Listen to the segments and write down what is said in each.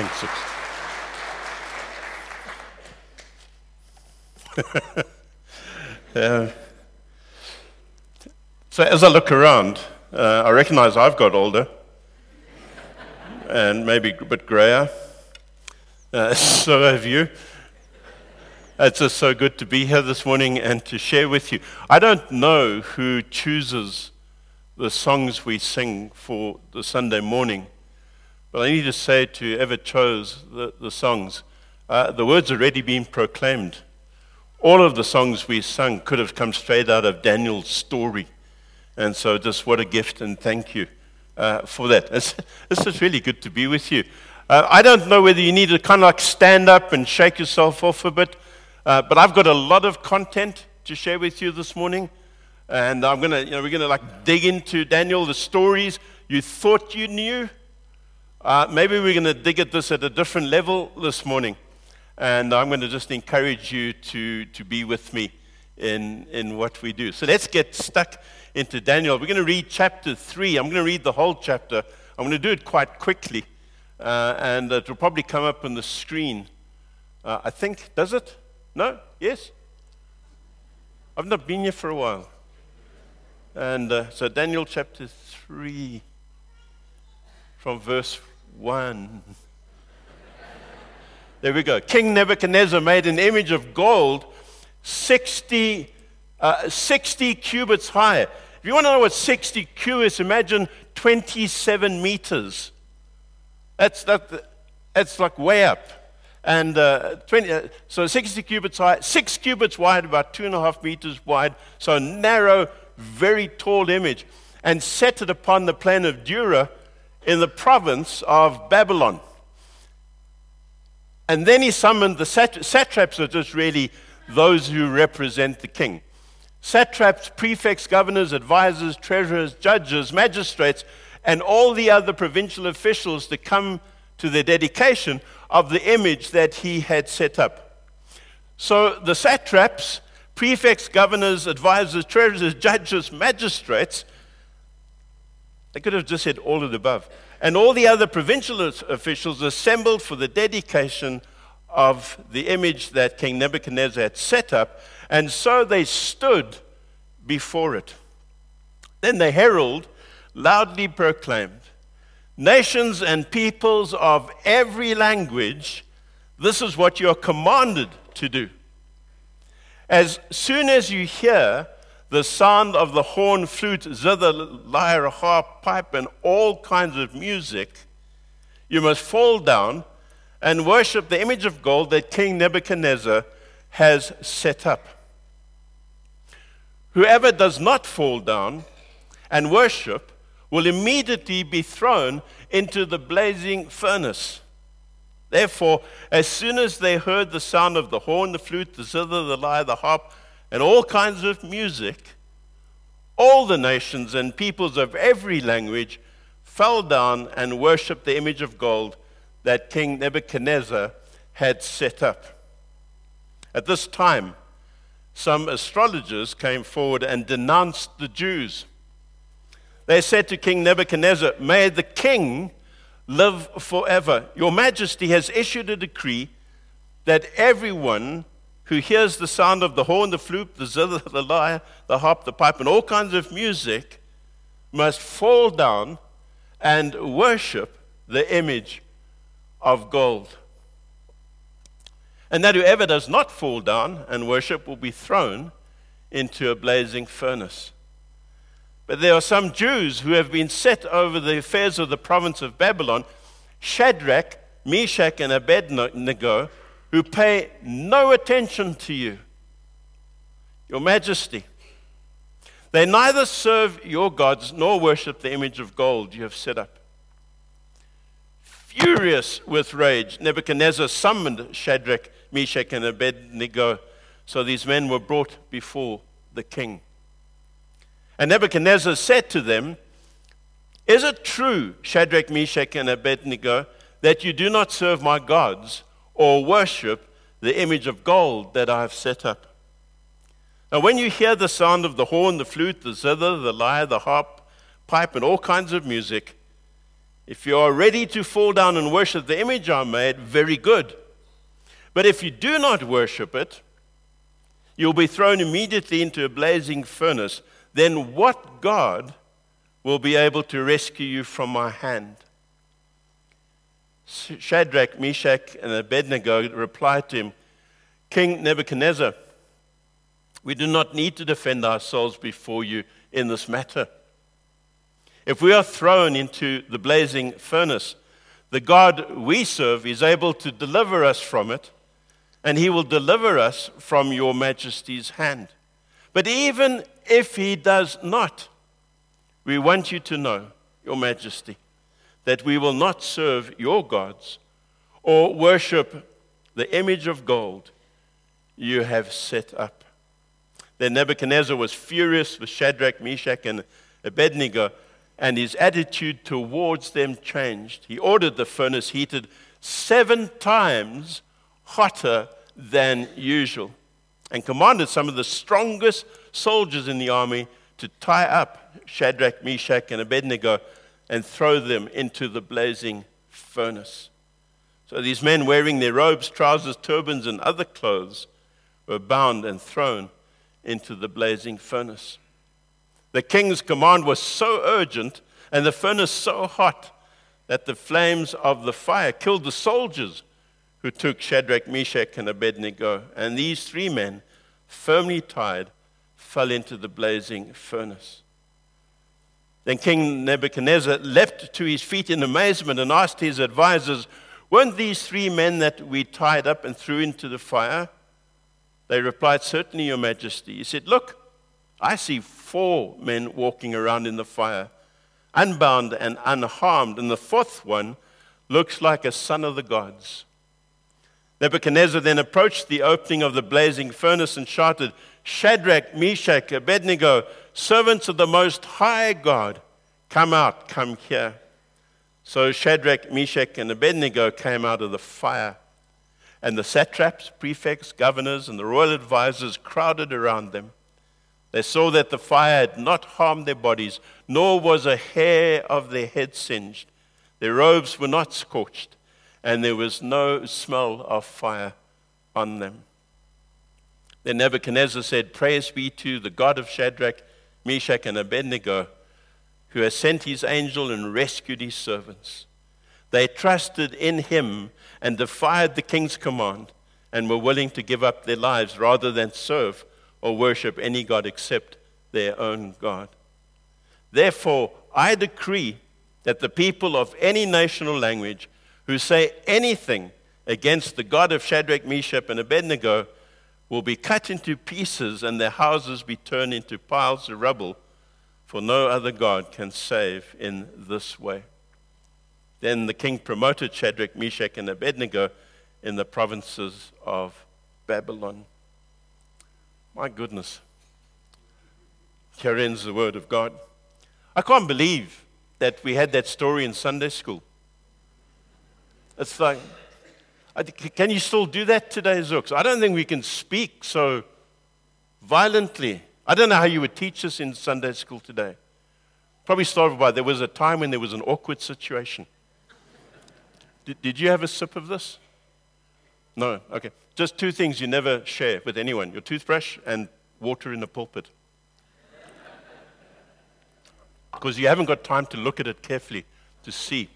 Thanks. uh, so as I look around, uh, I recognize I've got older and maybe a bit grayer. Uh, so have you. It's just so good to be here this morning and to share with you. I don't know who chooses the songs we sing for the Sunday morning, but I need to say to whoever chose the, the songs, uh, the words already been proclaimed. All of the songs we sung could have come straight out of Daniel's story. And so, just what a gift and thank you uh, for that. It's, it's just really good to be with you. Uh, I don't know whether you need to kind of like stand up and shake yourself off a bit, uh, but I've got a lot of content to share with you this morning. And I'm gonna, you know, we're gonna like dig into Daniel, the stories you thought you knew. Uh, maybe we're gonna dig at this at a different level this morning. And I'm going to just encourage you to, to be with me in, in what we do. So let's get stuck into Daniel. We're going to read chapter 3. I'm going to read the whole chapter. I'm going to do it quite quickly, uh, and it will probably come up on the screen. Uh, I think, does it? No? Yes? I've not been here for a while. And uh, so, Daniel chapter 3, from verse 1. There we go. King Nebuchadnezzar made an image of gold 60 uh, 60 cubits high. If you want to know what 60 cubits, imagine 27 meters. That's, that, that's like way up. And uh, 20, uh, so 60 cubits high, six cubits wide, about two and a half meters wide. So narrow, very tall image. And set it upon the plain of Dura in the province of Babylon. And then he summoned the satraps, are just really those who represent the king satraps, prefects, governors, advisors, treasurers, judges, magistrates, and all the other provincial officials to come to the dedication of the image that he had set up. So the satraps, prefects, governors, advisors, treasurers, judges, magistrates, they could have just said all of the above. And all the other provincial officials assembled for the dedication of the image that King Nebuchadnezzar had set up and so they stood before it. Then the herald loudly proclaimed, Nations and peoples of every language, this is what you're commanded to do. As soon as you hear the sound of the horn, flute, zither, lyre, harp, pipe, and all kinds of music, you must fall down and worship the image of gold that King Nebuchadnezzar has set up. Whoever does not fall down and worship will immediately be thrown into the blazing furnace. Therefore, as soon as they heard the sound of the horn, the flute, the zither, the lyre, the harp, and all kinds of music, all the nations and peoples of every language fell down and worshiped the image of gold that King Nebuchadnezzar had set up. At this time, some astrologers came forward and denounced the Jews. They said to King Nebuchadnezzar, May the king live forever. Your majesty has issued a decree that everyone who hears the sound of the horn, the flute, the zither, the lyre, the harp, the pipe, and all kinds of music must fall down and worship the image of gold and that whoever does not fall down and worship will be thrown into a blazing furnace. But there are some Jews who have been set over the affairs of the province of Babylon, Shadrach, Meshach, and Abednego, who pay no attention to you, your majesty. They neither serve your gods nor worship the image of gold you have set up. Furious with rage, Nebuchadnezzar summoned Shadrach, Meshach, and Abednego. So these men were brought before the king. And Nebuchadnezzar said to them, Is it true, Shadrach, Meshach, and Abednego, that you do not serve my gods or worship the image of gold that I have set up? Now, when you hear the sound of the horn, the flute, the zither, the lyre, the harp, pipe, and all kinds of music, If you are ready to fall down and worship the image I made, very good. But if you do not worship it, you'll be thrown immediately into a blazing furnace. Then what God will be able to rescue you from my hand? Shadrach, Meshach, and Abednego replied to him, King Nebuchadnezzar, we do not need to defend ourselves before you in this matter. If we are thrown into the blazing furnace, the God we serve is able to deliver us from it, and he will deliver us from your majesty's hand. But even if he does not, we want you to know, your majesty, that we will not serve your gods or worship the image of gold you have set up. Then Nebuchadnezzar was furious with Shadrach, Meshach, and Abednego and his attitude towards them changed. He ordered the furnace heated seven times hotter than usual and commanded some of the strongest soldiers in the army to tie up Shadrach, Meshach, and Abednego and throw them into the blazing furnace. So these men, wearing their robes, trousers, turbans, and other clothes, were bound and thrown into the blazing furnace. The king's command was so urgent and the furnace so hot that the flames of the fire killed the soldiers who took Shadrach, Meshach, and Abednego. And these three men, firmly tied, fell into the blazing furnace. Then King Nebuchadnezzar leapt to his feet in amazement and asked his advisers, Weren't these three men that we tied up and threw into the fire? They replied, Certainly, Your Majesty. He said, Look, I see four men walking around in the fire, unbound and unharmed, and the fourth one looks like a son of the gods. Nebuchadnezzar then approached the opening of the blazing furnace and shouted, Shadrach, Meshach, Abednego, servants of the Most High God, come out, come here. So Shadrach, Meshach, and Abednego came out of the fire. And the satraps, prefects, governors, and the royal advisers crowded around them. They saw that the fire had not harmed their bodies, nor was a hair of their head singed. Their robes were not scorched, and there was no smell of fire on them. Then Nebuchadnezzar said, Praise be to the God of Shadrach, Meshach, and Abednego, who has sent his angel and rescued his servants. They trusted in him and defied the king's command and were willing to give up their lives rather than serve or worship any God except their own God. Therefore, I decree that the people of any nation or language who say anything against the God of Shadrach, Meshach, and Abednego will be cut into pieces and their houses be turned into piles of rubble, for no other God can save in this way. Then the king promoted Shadrach, Meshach, and Abednego in the provinces of Babylon. My goodness. Here ends the word of God. I can't believe that we had that story in Sunday school. It's like, can you still do that today, Zooks? I don't think we can speak so violently. I don't know how you would teach us in Sunday school today. Probably started by there was a time when there was an awkward situation. Did, did you have a sip of this? No? Okay. Just two things you never share with anyone your toothbrush and water in the pulpit. Because you haven't got time to look at it carefully to see.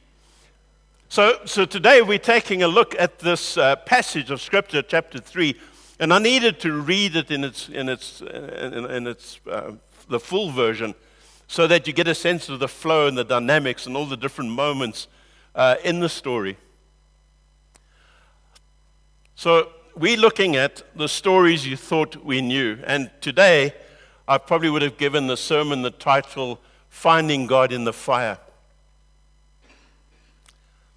So, so today we're taking a look at this uh, passage of Scripture, chapter 3, and I needed to read it in its, in its, in, in its uh, the full version so that you get a sense of the flow and the dynamics and all the different moments uh, in the story. So, we're looking at the stories you thought we knew. And today, I probably would have given the sermon the title, Finding God in the Fire.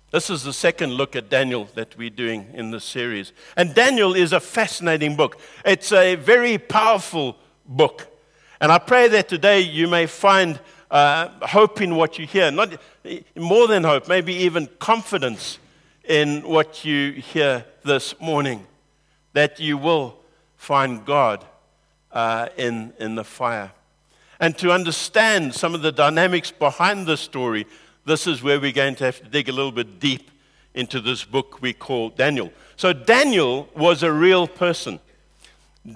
This is the second look at Daniel that we're doing in this series. And Daniel is a fascinating book, it's a very powerful book. And I pray that today you may find uh, hope in what you hear, not more than hope, maybe even confidence in what you hear this morning, that you will find God uh, in, in the fire. And to understand some of the dynamics behind the story, this is where we're going to have to dig a little bit deep into this book we call Daniel. So, Daniel was a real person.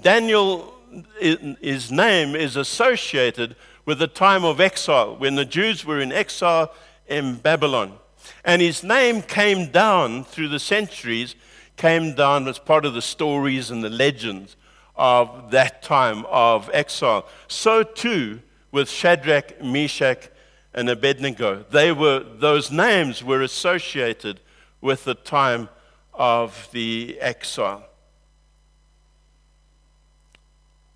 Daniel, his name is associated with the time of exile, when the Jews were in exile in Babylon. And his name came down through the centuries, came down as part of the stories and the legends of that time of exile. So too with Shadrach, Meshach, and Abednego. They were, those names were associated with the time of the exile.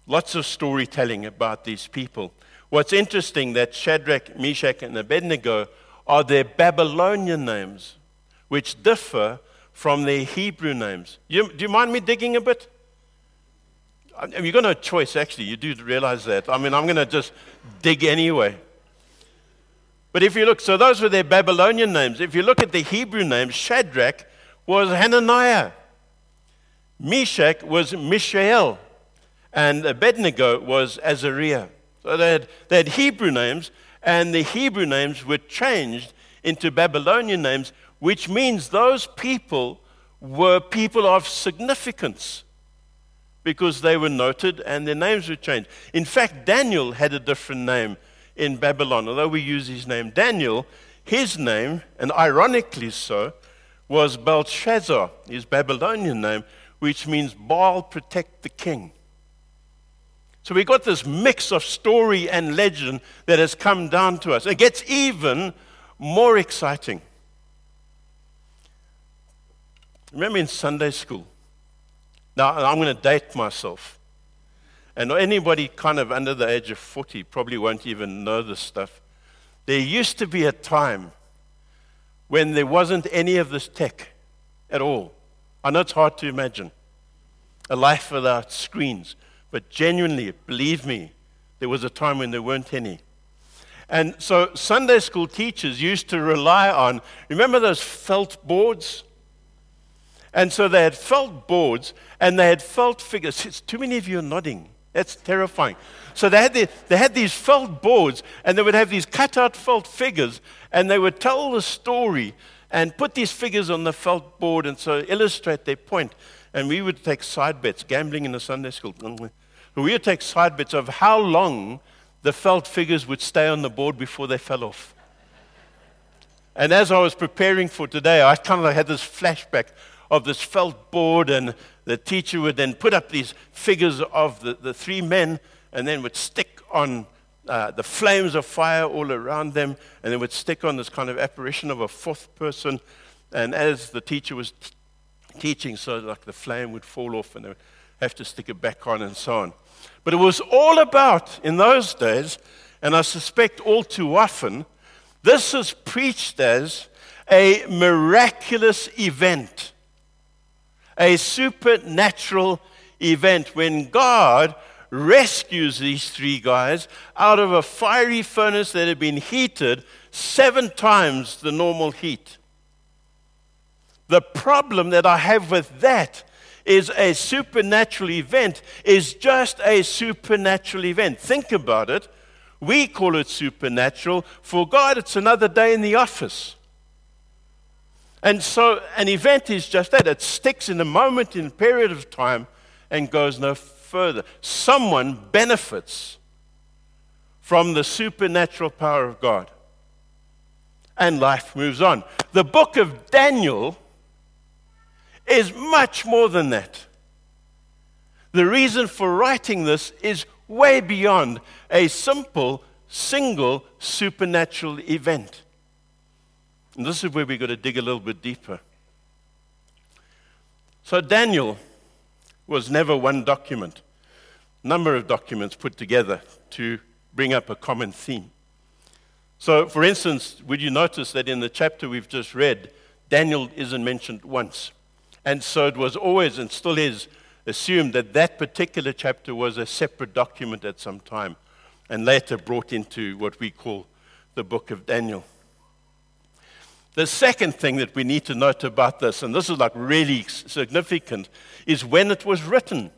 Lots of storytelling about these people. What's interesting that Shadrach, Meshach, and Abednego are their Babylonian names, which differ from their Hebrew names. You, do you mind me digging a bit? You've got no choice, actually. You do realize that. I mean, I'm going to just dig anyway. But if you look, so those were their Babylonian names. If you look at the Hebrew names, Shadrach was Hananiah, Meshach was Mishael, and Abednego was Azariah. So they had, they had Hebrew names, and the Hebrew names were changed into Babylonian names, which means those people were people of significance because they were noted and their names were changed. In fact, Daniel had a different name in Babylon. Although we use his name Daniel, his name, and ironically so, was Belshazzar, his Babylonian name, which means Baal protect the king. So we got this mix of story and legend that has come down to us. It gets even more exciting. Remember in Sunday school? Now, I'm going to date myself. And anybody kind of under the age of 40 probably won't even know this stuff. There used to be a time when there wasn't any of this tech at all. I know it's hard to imagine a life without screens, but genuinely, believe me, there was a time when there weren't any. And so Sunday school teachers used to rely on, remember those felt boards? And so they had felt boards and they had felt figures. It's too many of you are nodding. That's terrifying. So they had, the, they had these felt boards, and they would have these cut out felt figures, and they would tell the story and put these figures on the felt board and so illustrate their point. And we would take side bets, gambling in the Sunday school. We would take side bets of how long the felt figures would stay on the board before they fell off. And as I was preparing for today, I kind of had this flashback of this felt board, and the teacher would then put up these figures of the, the three men and then would stick on uh, the flames of fire all around them, and then would stick on this kind of apparition of a fourth person. And as the teacher was t- teaching, so like the flame would fall off and they would have to stick it back on and so on. But it was all about, in those days, and I suspect all too often, this is preached as a miraculous event a supernatural event when God rescues these three guys out of a fiery furnace that had been heated seven times the normal heat. The problem that I have with that is a supernatural event is just a supernatural event. Think about it. We call it supernatural. For God, it's another day in the office. And so an event is just that it sticks in a moment, in a period of time, and goes no further. Someone benefits from the supernatural power of God. And life moves on. The book of Daniel is much more than that. The reason for writing this is way beyond a simple, single supernatural event. And this is where we've got to dig a little bit deeper. So, Daniel was never one document, number of documents put together to bring up a common theme. So, for instance, would you notice that in the chapter we've just read, Daniel isn't mentioned once? And so it was always and still is assumed that that particular chapter was a separate document at some time and later brought into what we call the book of Daniel. The second thing that we need to note about this, and this is like really significant, is when it was written.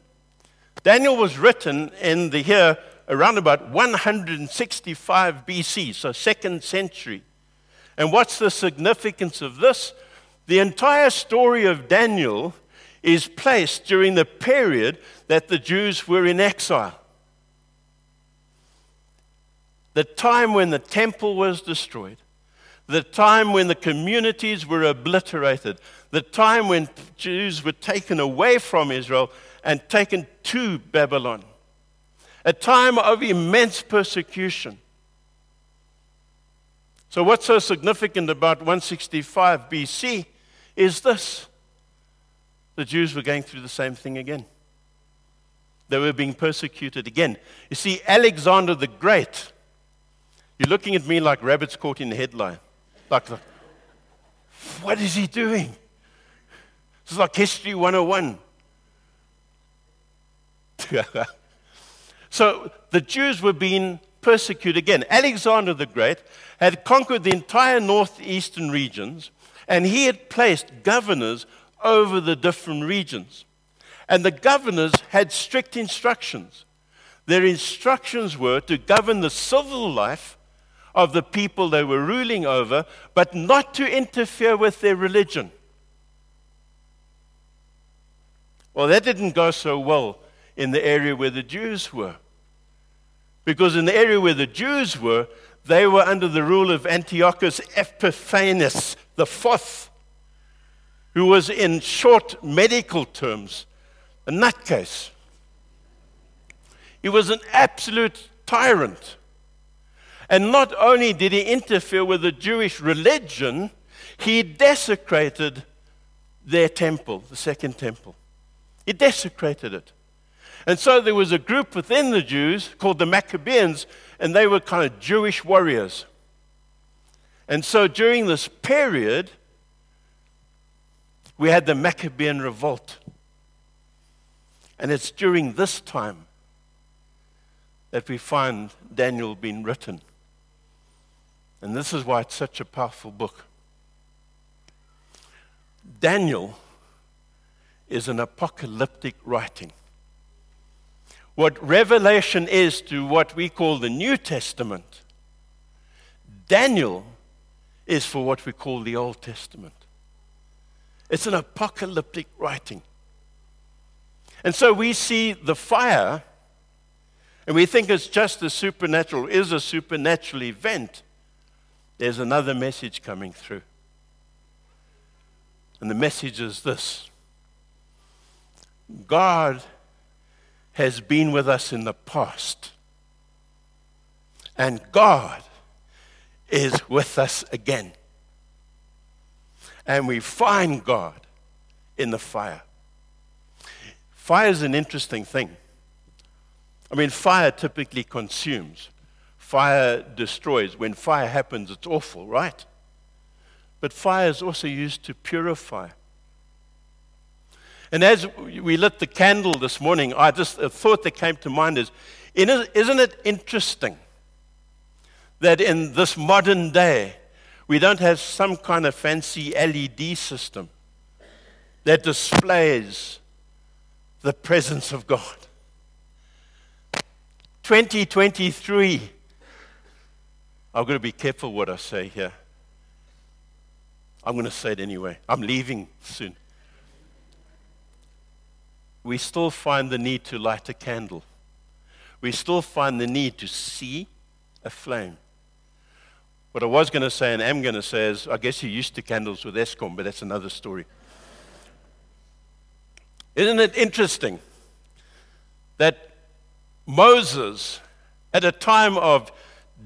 Daniel was written in the year around about 165 BC, so second century. And what's the significance of this? The entire story of Daniel is placed during the period that the Jews were in exile. The time when the temple was destroyed, the time when the communities were obliterated, the time when Jews were taken away from Israel and taken to Babylon, a time of immense persecution. So, what's so significant about 165 BC is this the Jews were going through the same thing again. They were being persecuted again. You see, Alexander the Great, you're looking at me like rabbits caught in the headline. Like, what is he doing? This is like History 101. so the Jews were being persecuted again. Alexander the Great had conquered the entire northeastern regions, and he had placed governors over the different regions. And the governors had strict instructions. Their instructions were to govern the civil life of the people they were ruling over, but not to interfere with their religion. Well, that didn't go so well in the area where the Jews were. Because in the area where the Jews were, they were under the rule of Antiochus Epiphanes the fourth, who was, in short medical terms, a nutcase. He was an absolute tyrant. And not only did he interfere with the Jewish religion, he desecrated their temple, the second temple. He desecrated it. And so there was a group within the Jews called the Maccabeans, and they were kind of Jewish warriors. And so during this period, we had the Maccabean revolt. And it's during this time that we find Daniel being written. And this is why it's such a powerful book. Daniel is an apocalyptic writing. What Revelation is to what we call the New Testament, Daniel is for what we call the Old Testament. It's an apocalyptic writing. And so we see the fire, and we think it's just a supernatural, is a supernatural event. There's another message coming through. And the message is this God has been with us in the past, and God is with us again. And we find God in the fire. Fire is an interesting thing. I mean, fire typically consumes, fire destroys. When fire happens, it's awful, right? But fire is also used to purify. And as we lit the candle this morning, I just a thought that came to mind is isn't it interesting that in this modern day, we don't have some kind of fancy LED system that displays the presence of God. 2023. I've got to be careful what I say here. I'm going to say it anyway. I'm leaving soon. We still find the need to light a candle. We still find the need to see a flame. What I was going to say and am going to say is I guess you're used to candles with Eskom, but that's another story. Isn't it interesting that Moses, at a time of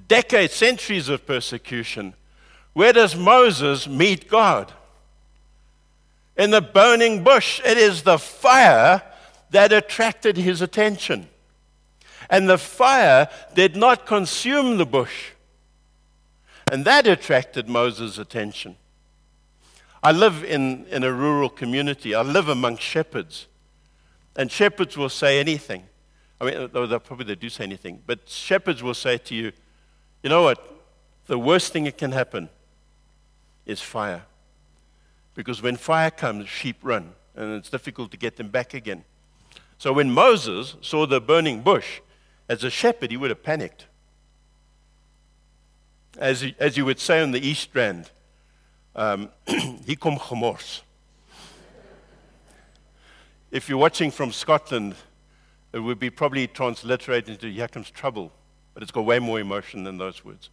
decades, centuries of persecution, where does Moses meet God? In the burning bush. It is the fire that attracted his attention. And the fire did not consume the bush. And that attracted Moses' attention. I live in, in a rural community. I live among shepherds. And shepherds will say anything. I mean, they'll, probably they do say anything. But shepherds will say to you, you know what? The worst thing that can happen is fire. Because when fire comes, sheep run. And it's difficult to get them back again. So when Moses saw the burning bush, as a shepherd, he would have panicked. as, you- as you would say on the East Rand, um, he kom. If you're watching from Scotland, it would be probably transliterated into comes trouble, but it's got way more emotion than those words.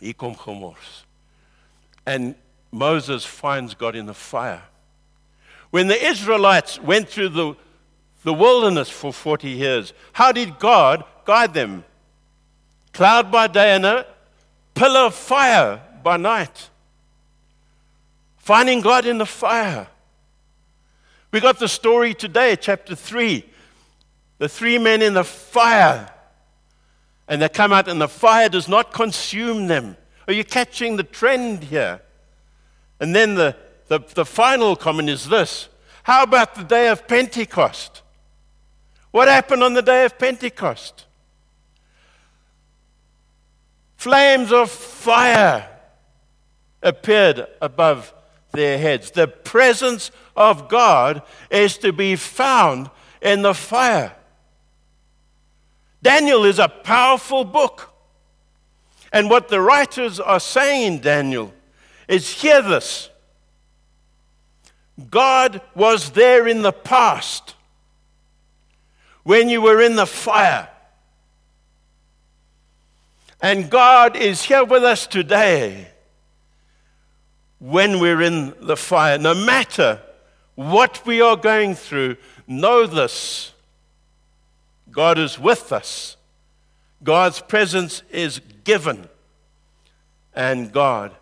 He kom gemors. And Moses finds God in the fire. When the Israelites went through the, the wilderness for 40 years, how did God guide them? Cloud by day and a pillar of fire by night. Finding God in the fire. We got the story today, chapter 3. The three men in the fire. And they come out, and the fire does not consume them. Are you catching the trend here? And then the, the, the final comment is this How about the day of Pentecost? What happened on the day of Pentecost? Flames of fire appeared above their heads. The presence of God is to be found in the fire. Daniel is a powerful book. And what the writers are saying in Daniel is hear this God was there in the past when you were in the fire. And God is here with us today when we're in the fire. No matter what we are going through, know this God is with us. God's presence is given. And God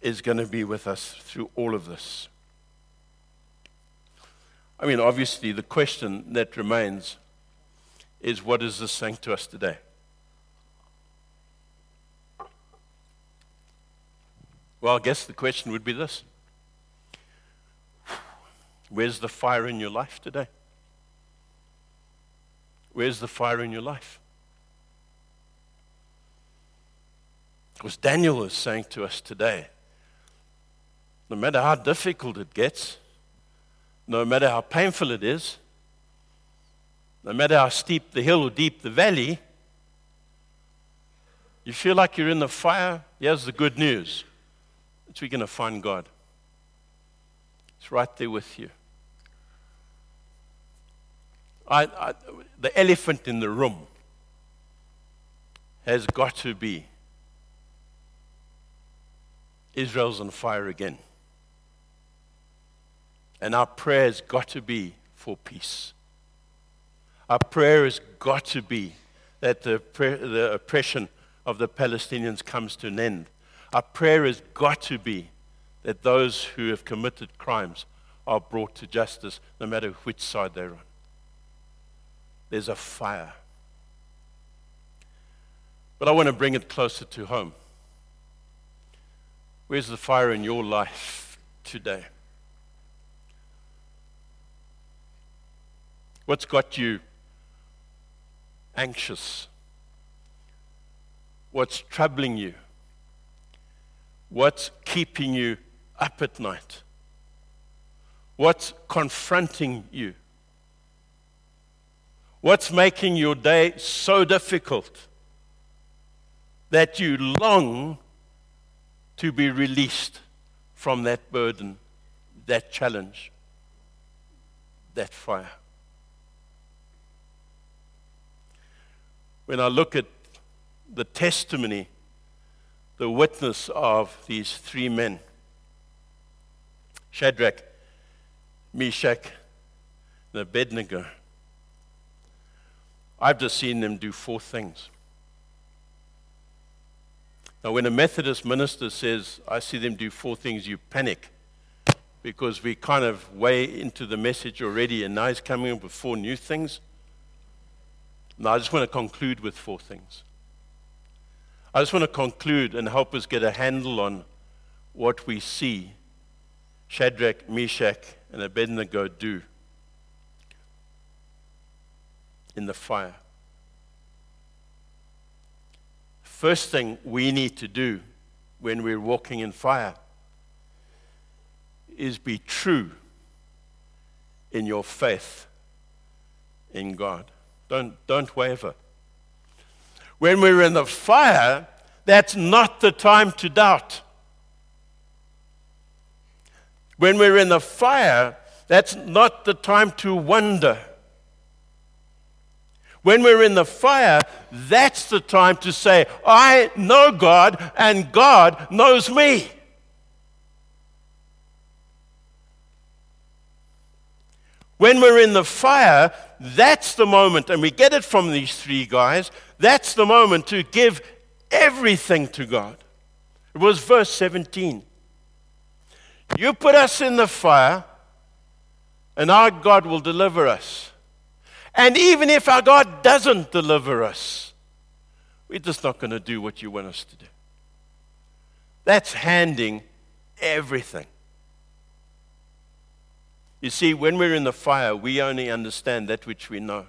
is going to be with us through all of this. I mean, obviously, the question that remains is what is this saying to us today? Well, I guess the question would be this Where's the fire in your life today? Where's the fire in your life? Because Daniel is saying to us today no matter how difficult it gets, no matter how painful it is, no matter how steep the hill or deep the valley, you feel like you're in the fire. Here's the good news it's we're going to find God. It's right there with you. I, I, the elephant in the room has got to be Israel's on fire again. And our prayer has got to be for peace. Our prayer has got to be that the, the oppression of the Palestinians comes to an end. Our prayer has got to be that those who have committed crimes are brought to justice, no matter which side they're on. There's a fire. But I want to bring it closer to home. Where's the fire in your life today? What's got you anxious? What's troubling you? What's keeping you up at night? What's confronting you? What's making your day so difficult that you long to be released from that burden, that challenge, that fire? When I look at the testimony, the witness of these three men Shadrach, Meshach, and Abednego. I've just seen them do four things. Now, when a Methodist minister says, I see them do four things, you panic because we kind of way into the message already, and now he's coming up with four new things. Now, I just want to conclude with four things. I just want to conclude and help us get a handle on what we see Shadrach, Meshach, and Abednego do in the fire. First thing we need to do when we're walking in fire is be true in your faith in God. Don't, don't waver. When we're in the fire, that's not the time to doubt. When we're in the fire, that's not the time to wonder. When we're in the fire, that's the time to say, I know God and God knows me. When we're in the fire, that's the moment, and we get it from these three guys, that's the moment to give everything to God. It was verse 17. You put us in the fire, and our God will deliver us. And even if our God doesn't deliver us, we're just not going to do what you want us to do. That's handing everything. You see, when we're in the fire, we only understand that which we know.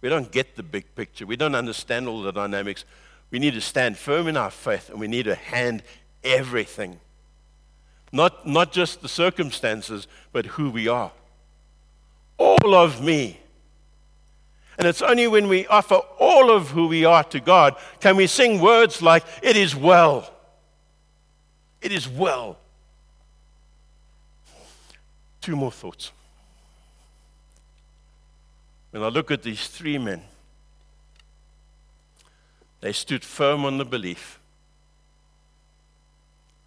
We don't get the big picture. We don't understand all the dynamics. We need to stand firm in our faith and we need to hand everything. Not, not just the circumstances, but who we are. All of me. And it's only when we offer all of who we are to God can we sing words like, It is well. It is well. Two more thoughts. When I look at these three men, they stood firm on the belief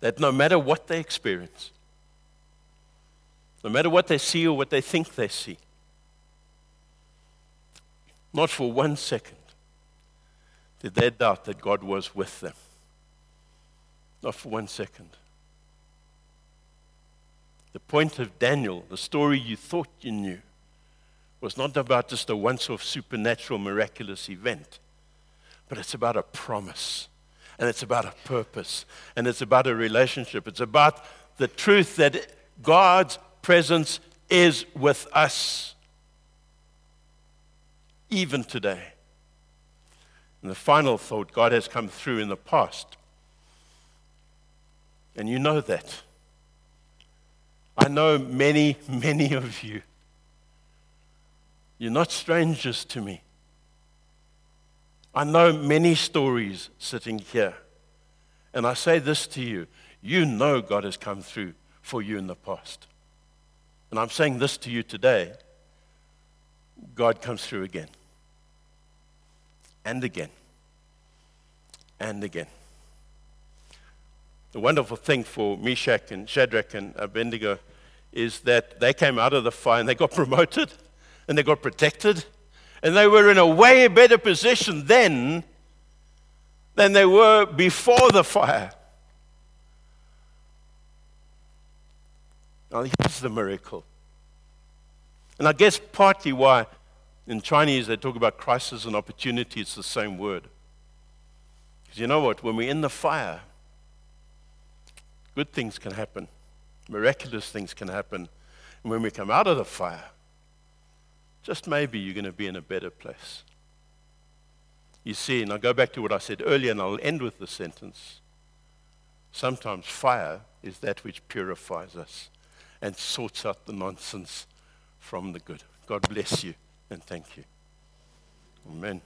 that no matter what they experience, no matter what they see or what they think they see, not for one second did they doubt that God was with them. Not for one second. The point of Daniel, the story you thought you knew, was not about just a once off supernatural miraculous event, but it's about a promise. And it's about a purpose. And it's about a relationship. It's about the truth that God's presence is with us, even today. And the final thought God has come through in the past. And you know that. I know many, many of you. You're not strangers to me. I know many stories sitting here. And I say this to you you know God has come through for you in the past. And I'm saying this to you today God comes through again. And again. And again. The wonderful thing for Meshach and Shadrach and Abednego is that they came out of the fire and they got promoted and they got protected. And they were in a way better position then than they were before the fire. Now, here's the miracle. And I guess partly why in Chinese they talk about crisis and opportunity, it's the same word. Because you know what? When we're in the fire, good things can happen, miraculous things can happen. And when we come out of the fire, just maybe you're going to be in a better place. You see, and I'll go back to what I said earlier, and I'll end with the sentence. Sometimes fire is that which purifies us and sorts out the nonsense from the good. God bless you and thank you. Amen.